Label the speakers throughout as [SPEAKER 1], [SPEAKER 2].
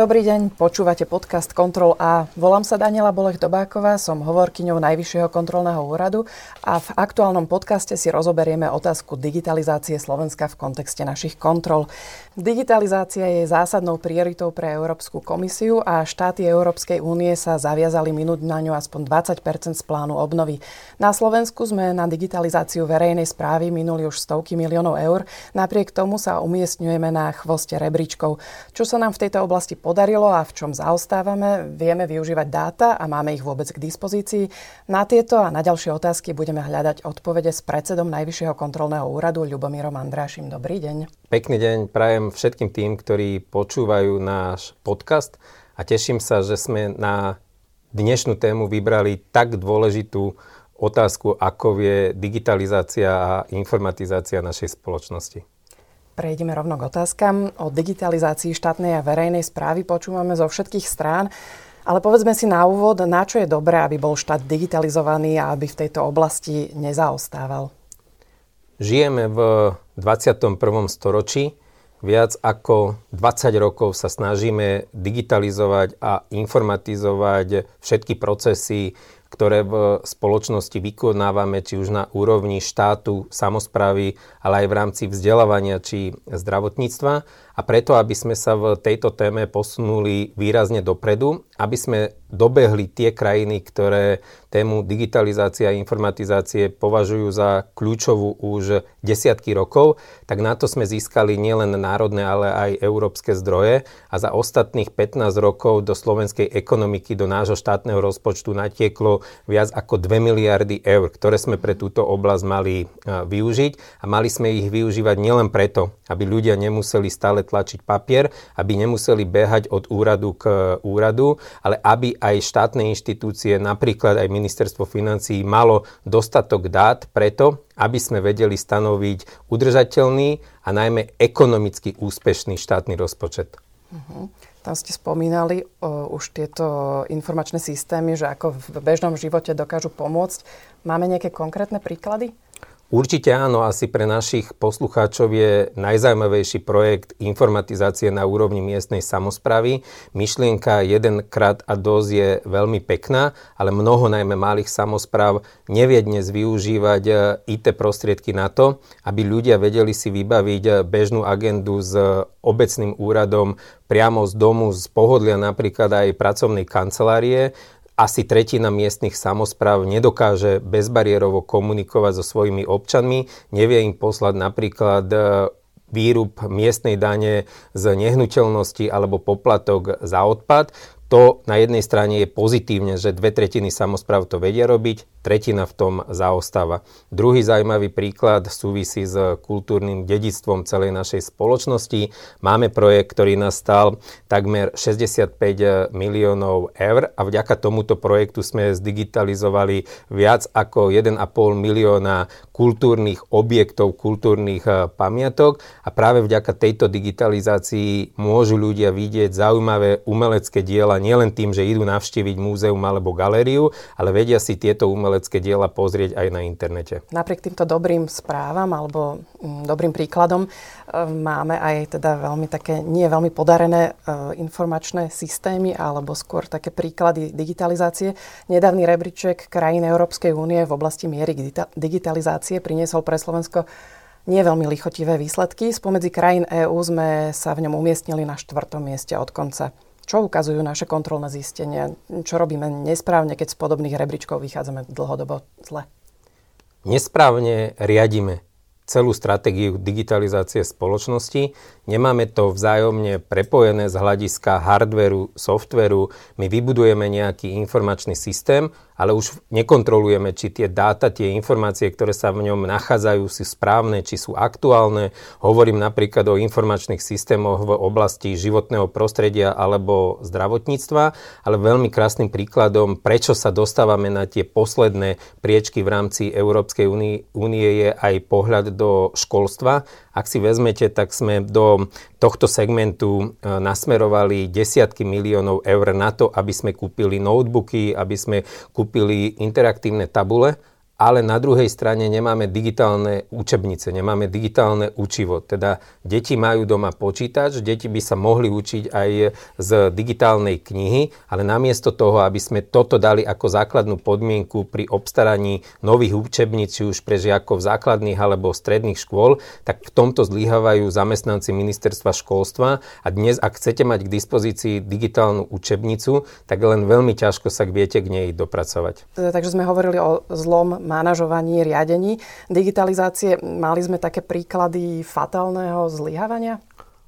[SPEAKER 1] Dobrý deň, počúvate podcast Kontrol A. Volám sa Daniela Bolech Dobáková, som hovorkyňou Najvyššieho kontrolného úradu a v aktuálnom podcaste si rozoberieme otázku digitalizácie Slovenska v kontexte našich kontrol. Digitalizácia je zásadnou prioritou pre Európsku komisiu a štáty Európskej únie sa zaviazali minúť na ňu aspoň 20% z plánu obnovy. Na Slovensku sme na digitalizáciu verejnej správy minuli už stovky miliónov eur, napriek tomu sa umiestňujeme na chvoste rebríčkov. Čo sa nám v tejto oblasti podarilo a v čom zaostávame, vieme využívať dáta a máme ich vôbec k dispozícii. Na tieto a na ďalšie otázky budeme hľadať odpovede s predsedom Najvyššieho kontrolného úradu Ľubomírom Andrášim. Dobrý deň.
[SPEAKER 2] Pekný deň prajem všetkým tým, ktorí počúvajú náš podcast a teším sa, že sme na dnešnú tému vybrali tak dôležitú otázku, ako je digitalizácia a informatizácia našej spoločnosti.
[SPEAKER 1] Prejdeme rovno k otázkam. O digitalizácii štátnej a verejnej správy počúvame zo všetkých strán. Ale povedzme si na úvod, na čo je dobré, aby bol štát digitalizovaný a aby v tejto oblasti nezaostával.
[SPEAKER 2] Žijeme v 21. storočí. Viac ako 20 rokov sa snažíme digitalizovať a informatizovať všetky procesy, ktoré v spoločnosti vykonávame, či už na úrovni štátu, samozprávy, ale aj v rámci vzdelávania či zdravotníctva. A preto, aby sme sa v tejto téme posunuli výrazne dopredu, aby sme dobehli tie krajiny, ktoré tému digitalizácie a informatizácie považujú za kľúčovú už desiatky rokov, tak na to sme získali nielen národné, ale aj európske zdroje. A za ostatných 15 rokov do slovenskej ekonomiky, do nášho štátneho rozpočtu natieklo viac ako 2 miliardy eur, ktoré sme pre túto oblasť mali využiť. A mali sme ich využívať nielen preto, aby ľudia nemuseli stále tlačiť papier, aby nemuseli behať od úradu k úradu, ale aby aj štátne inštitúcie, napríklad aj ministerstvo financí, malo dostatok dát preto, aby sme vedeli stanoviť udržateľný a najmä ekonomicky úspešný štátny rozpočet.
[SPEAKER 1] Uh-huh. Tam ste spomínali uh, už tieto informačné systémy, že ako v bežnom živote dokážu pomôcť. Máme nejaké konkrétne príklady?
[SPEAKER 2] Určite áno, asi pre našich poslucháčov je najzaujímavejší projekt informatizácie na úrovni miestnej samozpravy. Myšlienka jedenkrát a dosť je veľmi pekná, ale mnoho najmä malých samozpráv nevie dnes využívať IT prostriedky na to, aby ľudia vedeli si vybaviť bežnú agendu s obecným úradom priamo z domu, z pohodlia napríklad aj pracovnej kancelárie asi tretina miestnych samozpráv nedokáže bezbariérovo komunikovať so svojimi občanmi, nevie im poslať napríklad e, výrub miestnej dane z nehnuteľnosti alebo poplatok za odpad. To na jednej strane je pozitívne, že dve tretiny samozpráv to vedia robiť, tretina v tom zaostáva. Druhý zaujímavý príklad súvisí s kultúrnym dedictvom celej našej spoločnosti. Máme projekt, ktorý nás stal takmer 65 miliónov eur a vďaka tomuto projektu sme zdigitalizovali viac ako 1,5 milióna kultúrnych objektov, kultúrnych eh, pamiatok a práve vďaka tejto digitalizácii môžu ľudia vidieť zaujímavé umelecké diela nielen tým, že idú navštíviť múzeum alebo galériu, ale vedia si tieto umelecké diela pozrieť aj na internete.
[SPEAKER 1] Napriek týmto dobrým správam alebo mm, dobrým príkladom máme aj teda veľmi také, nie veľmi podarené e, informačné systémy alebo skôr také príklady digitalizácie. Nedávny rebríček krajín Európskej únie v oblasti miery digitalizácie priniesol pre Slovensko nie veľmi lichotivé výsledky. Spomedzi krajín EÚ sme sa v ňom umiestnili na štvrtom mieste od konca. Čo ukazujú naše kontrolné zistenia? Čo robíme nesprávne, keď z podobných rebríčkov vychádzame dlhodobo zle?
[SPEAKER 2] Nesprávne riadime celú stratégiu digitalizácie spoločnosti. Nemáme to vzájomne prepojené z hľadiska hardveru, softveru. My vybudujeme nejaký informačný systém ale už nekontrolujeme, či tie dáta, tie informácie, ktoré sa v ňom nachádzajú, sú správne, či sú aktuálne. Hovorím napríklad o informačných systémoch v oblasti životného prostredia alebo zdravotníctva, ale veľmi krásnym príkladom, prečo sa dostávame na tie posledné priečky v rámci Európskej únie je aj pohľad do školstva. Ak si vezmete, tak sme do tohto segmentu e, nasmerovali desiatky miliónov eur na to, aby sme kúpili notebooky, aby sme kúpili interaktívne tabule ale na druhej strane nemáme digitálne učebnice, nemáme digitálne učivo. Teda deti majú doma počítač, deti by sa mohli učiť aj z digitálnej knihy, ale namiesto toho, aby sme toto dali ako základnú podmienku pri obstaraní nových učebníc, už pre žiakov základných alebo stredných škôl, tak v tomto zlyhávajú zamestnanci ministerstva školstva a dnes, ak chcete mať k dispozícii digitálnu učebnicu, tak len veľmi ťažko sa viete k nej dopracovať.
[SPEAKER 1] Takže sme hovorili o zlom manažovaní, riadení digitalizácie. Mali sme také príklady fatálneho zlyhávania?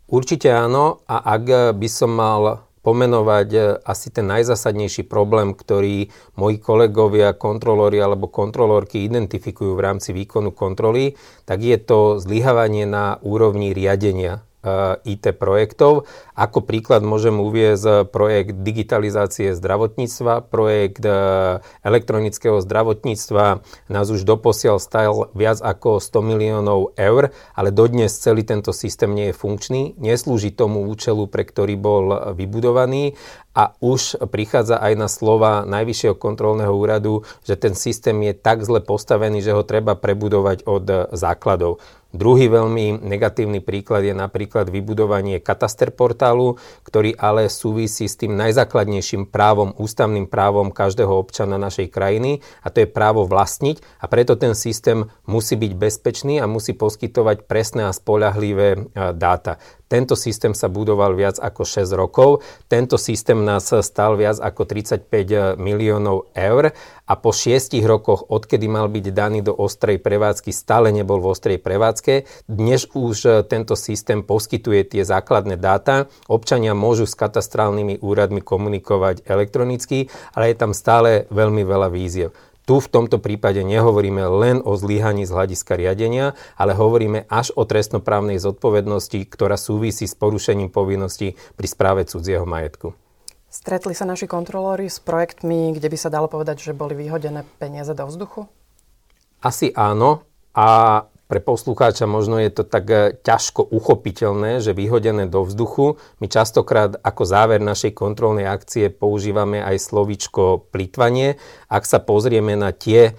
[SPEAKER 2] Určite áno a ak by som mal pomenovať e, asi ten najzásadnejší problém, ktorý moji kolegovia, kontrolóri alebo kontrolórky identifikujú v rámci výkonu kontroly, tak je to zlyhávanie na úrovni riadenia IT projektov. Ako príklad môžem uviezť projekt digitalizácie zdravotníctva, projekt e, elektronického zdravotníctva. Nás už doposiaľ stal viac ako 100 miliónov eur, ale dodnes celý tento systém nie je funkčný, neslúži tomu účelu, pre ktorý bol vybudovaný a už prichádza aj na slova Najvyššieho kontrolného úradu, že ten systém je tak zle postavený, že ho treba prebudovať od základov. Druhý veľmi negatívny príklad je napríklad vybudovanie kataster portálu, ktorý ale súvisí s tým najzákladnejším právom, ústavným právom každého občana našej krajiny a to je právo vlastniť a preto ten systém musí byť bezpečný a musí poskytovať presné a spolahlivé e, dáta. Tento systém sa budoval viac ako 6 rokov. Tento systém nás stal viac ako 35 miliónov eur a po 6 rokoch, odkedy mal byť daný do ostrej prevádzky, stále nebol v ostrej prevádzke. Dnes už tento systém poskytuje tie základné dáta. Občania môžu s katastrálnymi úradmi komunikovať elektronicky, ale je tam stále veľmi veľa víziev. Tu v tomto prípade nehovoríme len o zlyhaní z hľadiska riadenia, ale hovoríme až o trestnoprávnej zodpovednosti, ktorá súvisí s porušením povinností pri správe cudzieho majetku.
[SPEAKER 1] Stretli sa naši kontrolóri s projektmi, kde by sa dalo povedať, že boli vyhodené peniaze do vzduchu?
[SPEAKER 2] Asi áno. A pre poslucháča možno je to tak e, ťažko uchopiteľné, že vyhodené do vzduchu. My častokrát ako záver našej kontrolnej akcie používame aj slovičko plitvanie. Ak sa pozrieme na tie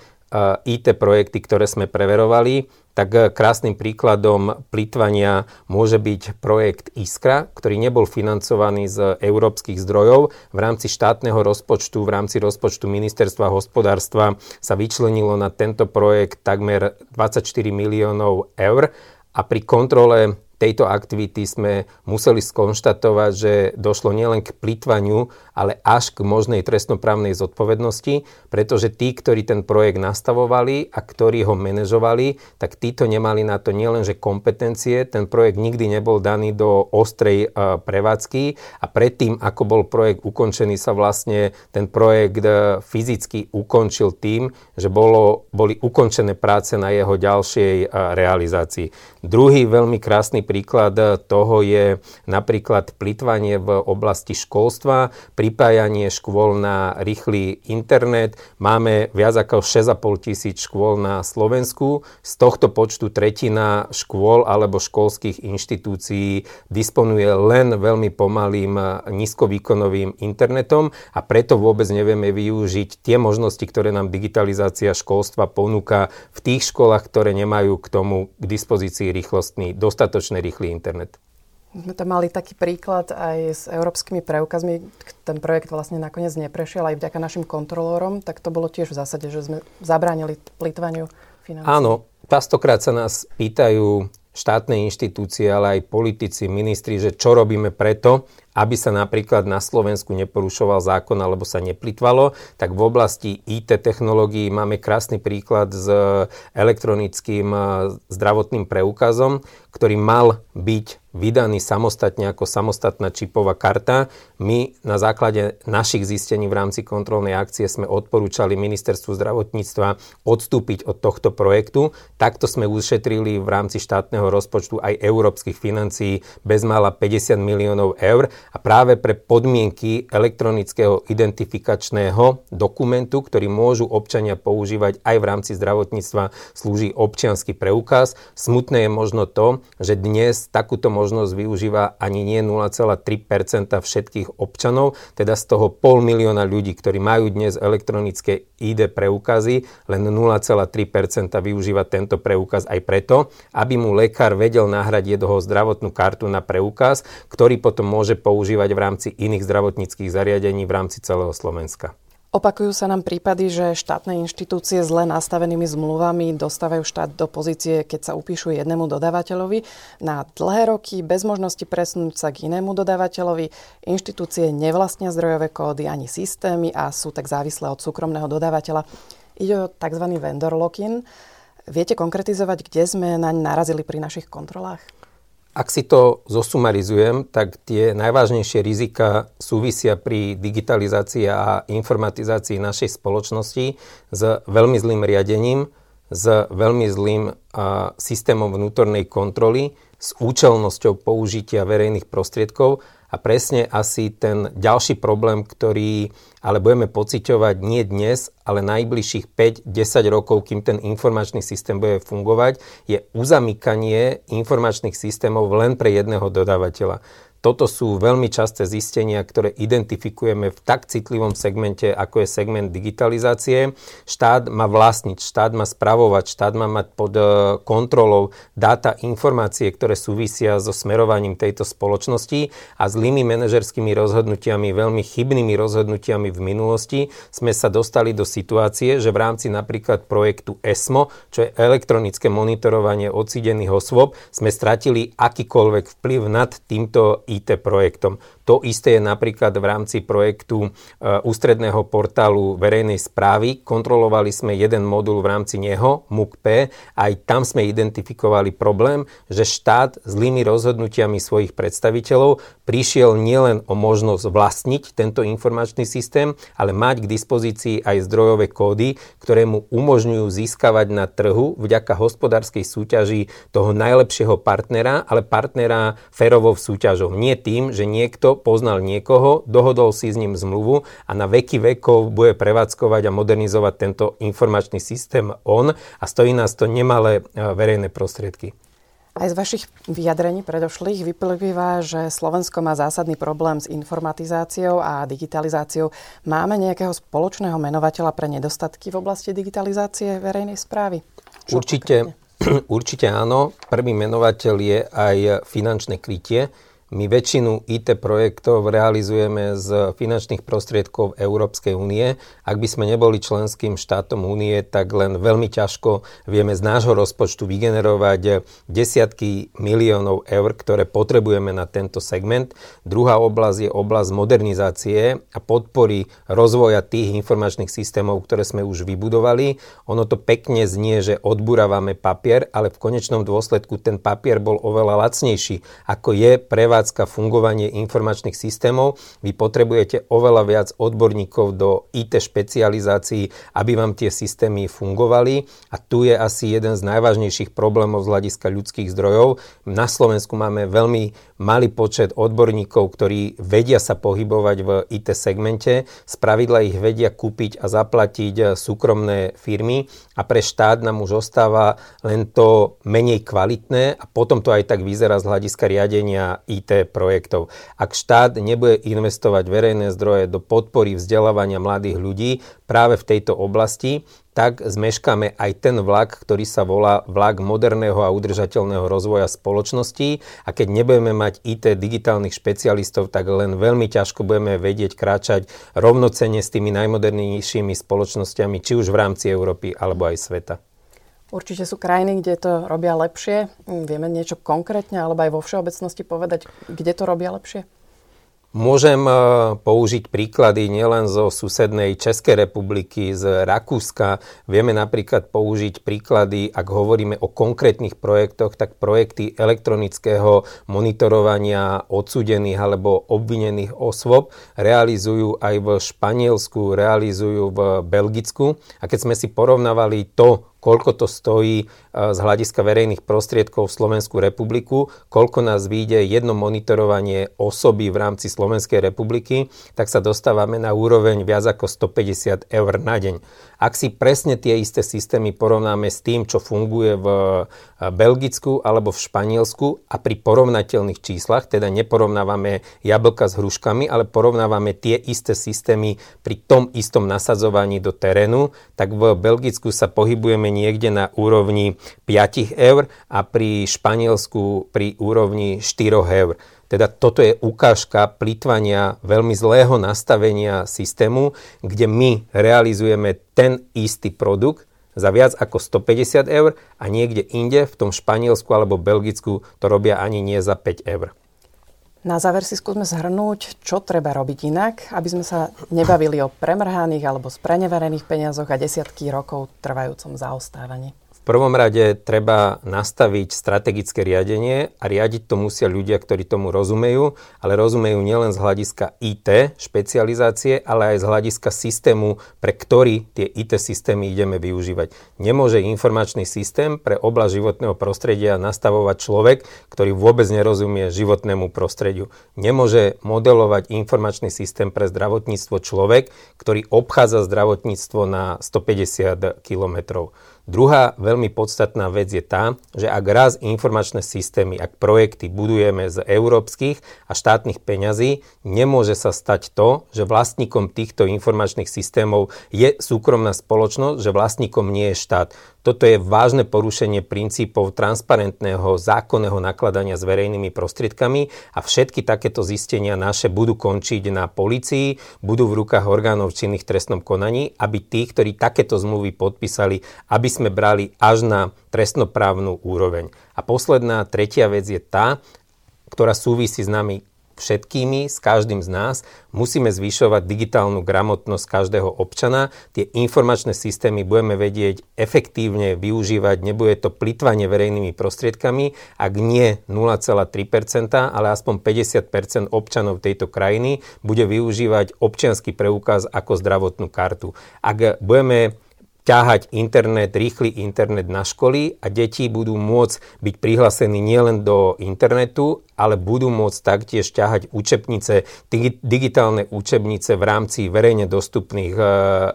[SPEAKER 2] IT projekty, ktoré sme preverovali, tak eh, krásnym príkladom plýtvania môže byť projekt Iskra, ktorý nebol financovaný z európskych zdrojov. V rámci štátneho rozpočtu, v rámci rozpočtu ministerstva hospodárstva sa vyčlenilo na tento projekt takmer 24 miliónov eur a pri kontrole tejto aktivity sme museli skonštatovať, že došlo nielen k plýtvaniu, ale až k možnej trestnoprávnej zodpovednosti, pretože tí, ktorí ten projekt nastavovali a ktorí ho manažovali, tak títo nemali na to nielenže kompetencie, ten projekt nikdy nebol daný do ostrej e, prevádzky a predtým, ako bol projekt ukončený, sa vlastne ten projekt e, fyzicky ukončil tým, že bolo, boli ukončené práce na jeho ďalšej e, realizácii. Druhý veľmi krásny príklad toho je napríklad plitvanie v oblasti školstva, pripájanie škôl na rýchly internet. Máme viac ako 6,5 tisíc škôl na Slovensku. Z tohto počtu tretina škôl alebo školských inštitúcií disponuje len veľmi pomalým nízkovýkonovým internetom a preto vôbec nevieme využiť tie možnosti, ktoré nám digitalizácia školstva ponúka v tých školách, ktoré nemajú k tomu k dispozícii rýchlostný, dostatočne rýchly internet.
[SPEAKER 1] My to mali taký príklad aj s európskymi preukazmi. Ten projekt vlastne nakoniec neprešiel aj vďaka našim kontrolórom, tak to bolo tiež v zásade, že sme zabránili plýtvaniu financií.
[SPEAKER 2] Áno, častokrát sa nás pýtajú štátne inštitúcie, ale aj politici, ministri, že čo robíme preto, aby sa napríklad na Slovensku neporušoval zákon alebo sa neplitvalo, tak v oblasti IT technológií máme krásny príklad s elektronickým zdravotným preukazom, ktorý mal byť vydaný samostatne ako samostatná čipová karta. My na základe našich zistení v rámci kontrolnej akcie sme odporúčali ministerstvu zdravotníctva odstúpiť od tohto projektu. Takto sme ušetrili v rámci štátneho rozpočtu aj európskych financií bezmála 50 miliónov eur a práve pre podmienky elektronického identifikačného dokumentu, ktorý môžu občania používať aj v rámci zdravotníctva, slúži občiansky preukaz. Smutné je možno to, že dnes takúto možnosť využíva ani nie 0,3% všetkých občanov, teda z toho pol milióna ľudí, ktorí majú dnes elektronické ID preukazy, len 0,3% využíva tento preukaz aj preto, aby mu lekár vedel nahrať jeho zdravotnú kartu na preukaz, ktorý potom môže používať v rámci iných zdravotníckých zariadení v rámci celého Slovenska.
[SPEAKER 1] Opakujú sa nám prípady, že štátne inštitúcie zle nastavenými zmluvami dostávajú štát do pozície, keď sa upíšu jednému dodávateľovi na dlhé roky bez možnosti presunúť sa k inému dodávateľovi. Inštitúcie nevlastnia zdrojové kódy ani systémy a sú tak závislé od súkromného dodávateľa. Ide o tzv. vendor lock-in. Viete konkretizovať, kde sme naň narazili pri našich kontrolách?
[SPEAKER 2] Ak si to zosumarizujem, tak tie najvážnejšie rizika súvisia pri digitalizácii a informatizácii našej spoločnosti s veľmi zlým riadením, s veľmi zlým systémom vnútornej kontroly, s účelnosťou použitia verejných prostriedkov a presne asi ten ďalší problém, ktorý ale budeme pociťovať nie dnes, ale najbližších 5-10 rokov, kým ten informačný systém bude fungovať, je uzamykanie informačných systémov len pre jedného dodávateľa. Toto sú veľmi časté zistenia, ktoré identifikujeme v tak citlivom segmente, ako je segment digitalizácie. Štát má vlastniť, štát má spravovať, štát má mať pod e, kontrolou dáta, informácie, ktoré súvisia so smerovaním tejto spoločnosti a zlými manažerskými rozhodnutiami, veľmi chybnými rozhodnutiami v minulosti sme sa dostali do situácie, že v rámci napríklad projektu ESMO, čo je elektronické monitorovanie odsídených osôb, sme stratili akýkoľvek vplyv nad týmto IT projektom. To isté je napríklad v rámci projektu e, ústredného portálu verejnej správy. Kontrolovali sme jeden modul v rámci neho, MUKP, aj tam sme identifikovali problém, že štát zlými rozhodnutiami svojich predstaviteľov prišiel nielen o možnosť vlastniť tento informačný systém, ale mať k dispozícii aj zdrojové kódy, ktoré mu umožňujú získavať na trhu vďaka hospodárskej súťaži toho najlepšieho partnera, ale partnera férovou súťažou. Nie tým, že niekto poznal niekoho, dohodol si s ním zmluvu a na veky vekov bude prevádzkovať a modernizovať tento informačný systém on a stojí nás to nemalé e, verejné prostriedky.
[SPEAKER 1] Aj z vašich vyjadrení predošlých vyplýva, že Slovensko má zásadný problém s informatizáciou a digitalizáciou. Máme nejakého spoločného menovateľa pre nedostatky v oblasti digitalizácie verejnej správy?
[SPEAKER 2] Čo určite, určite áno. Prvý menovateľ je aj finančné krytie my väčšinu IT projektov realizujeme z finančných prostriedkov Európskej únie. Ak by sme neboli členským štátom únie, tak len veľmi ťažko vieme z nášho rozpočtu vygenerovať desiatky miliónov eur, ktoré potrebujeme na tento segment. Druhá oblasť je oblasť modernizácie a podpory rozvoja tých informačných systémov, ktoré sme už vybudovali. Ono to pekne znie, že odburávame papier, ale v konečnom dôsledku ten papier bol oveľa lacnejší, ako je pre vás prevádzka, fungovanie informačných systémov, vy potrebujete oveľa viac odborníkov do IT špecializácií, aby vám tie systémy fungovali. A tu je asi jeden z najvážnejších problémov z hľadiska ľudských zdrojov. Na Slovensku máme veľmi malý počet odborníkov, ktorí vedia sa pohybovať v IT segmente. Z pravidla ich vedia kúpiť a zaplatiť súkromné firmy a pre štát nám už ostáva len to menej kvalitné a potom to aj tak vyzerá z hľadiska riadenia IT projektov. Ak štát nebude investovať verejné zdroje do podpory vzdelávania mladých ľudí práve v tejto oblasti, tak zmeškáme aj ten vlak, ktorý sa volá vlak moderného a udržateľného rozvoja spoločnosti a keď nebudeme mať IT digitálnych špecialistov, tak len veľmi ťažko budeme vedieť kráčať rovnocene s tými najmodernejšími spoločnosťami, či už v rámci Európy alebo aj sveta.
[SPEAKER 1] Určite sú krajiny, kde to robia lepšie. Vieme niečo konkrétne alebo aj vo všeobecnosti povedať, kde to robia lepšie?
[SPEAKER 2] Môžem e, použiť príklady nielen zo susednej Českej republiky, z Rakúska. Vieme napríklad použiť príklady, ak hovoríme o konkrétnych projektoch, tak projekty elektronického monitorovania odsudených alebo obvinených osôb realizujú aj v Španielsku, realizujú v Belgicku. A keď sme si porovnávali to, koľko to stojí z hľadiska verejných prostriedkov v Slovenskú republiku, koľko nás vyjde jedno monitorovanie osoby v rámci Slovenskej republiky, tak sa dostávame na úroveň viac ako 150 eur na deň. Ak si presne tie isté systémy porovnáme s tým, čo funguje v Belgicku alebo v Španielsku a pri porovnateľných číslach, teda neporovnávame jablka s hruškami, ale porovnávame tie isté systémy pri tom istom nasadzovaní do terénu, tak v Belgicku sa pohybujeme niekde na úrovni 5 eur a pri Španielsku pri úrovni 4 eur. Teda toto je ukážka plýtvania veľmi zlého nastavenia systému, kde my realizujeme ten istý produkt za viac ako 150 eur a niekde inde, v tom Španielsku alebo Belgicku, to robia ani nie za 5 eur.
[SPEAKER 1] Na záver si skúsme zhrnúť, čo treba robiť inak, aby sme sa nebavili o premrhaných alebo spreneverených peniazoch a desiatky rokov trvajúcom zaostávaní
[SPEAKER 2] prvom rade treba nastaviť strategické riadenie a riadiť to musia ľudia, ktorí tomu rozumejú, ale rozumejú nielen z hľadiska IT špecializácie, ale aj z hľadiska systému, pre ktorý tie IT systémy ideme využívať. Nemôže informačný systém pre oblasť životného prostredia nastavovať človek, ktorý vôbec nerozumie životnému prostrediu. Nemôže modelovať informačný systém pre zdravotníctvo človek, ktorý obchádza zdravotníctvo na 150 kilometrov. Druhá veľmi podstatná vec je tá, že ak raz informačné systémy, ak projekty budujeme z európskych a štátnych peňazí, nemôže sa stať to, že vlastníkom týchto informačných systémov je súkromná spoločnosť, že vlastníkom nie je štát. Toto je vážne porušenie princípov transparentného zákonného nakladania s verejnými prostriedkami a všetky takéto zistenia naše budú končiť na policii, budú v rukách orgánov činných trestnom konaní, aby tí, ktorí takéto zmluvy podpísali, aby sme brali až na trestnoprávnu úroveň. A posledná, tretia vec je tá, ktorá súvisí s nami všetkými, s každým z nás. Musíme zvyšovať digitálnu gramotnosť každého občana. Tie informačné systémy budeme vedieť efektívne využívať. Nebude to plitvanie verejnými prostriedkami, ak nie 0,3%, ale aspoň 50% občanov tejto krajiny bude využívať občianský preukaz ako zdravotnú kartu. Ak budeme ťahať internet, rýchly internet na školy a deti budú môcť byť prihlásení nielen do internetu, ale budú môcť taktiež ťahať učebnice, digitálne učebnice v rámci verejne dostupných e,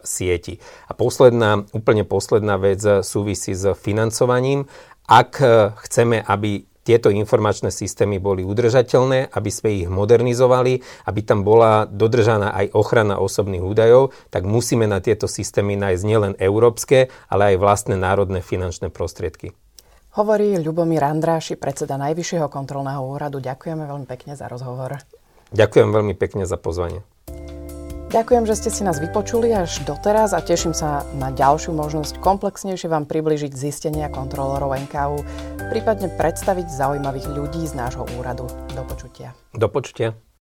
[SPEAKER 2] sietí. A posledná, úplne posledná vec súvisí s financovaním. Ak e, chceme, aby tieto informačné systémy boli udržateľné, aby sme ich modernizovali, aby tam bola dodržaná aj ochrana osobných údajov, tak musíme na tieto systémy nájsť nielen európske, ale aj vlastné národné finančné prostriedky.
[SPEAKER 1] Hovorí Ľubomír Andráši, predseda Najvyššieho kontrolného úradu. Ďakujeme veľmi pekne za rozhovor.
[SPEAKER 2] Ďakujem veľmi pekne za pozvanie.
[SPEAKER 1] Ďakujem, že ste si nás vypočuli až doteraz a teším sa na ďalšiu možnosť komplexnejšie vám približiť zistenia kontrolorov NKU, prípadne predstaviť zaujímavých ľudí z nášho úradu. Do počutia.
[SPEAKER 2] Do počutia.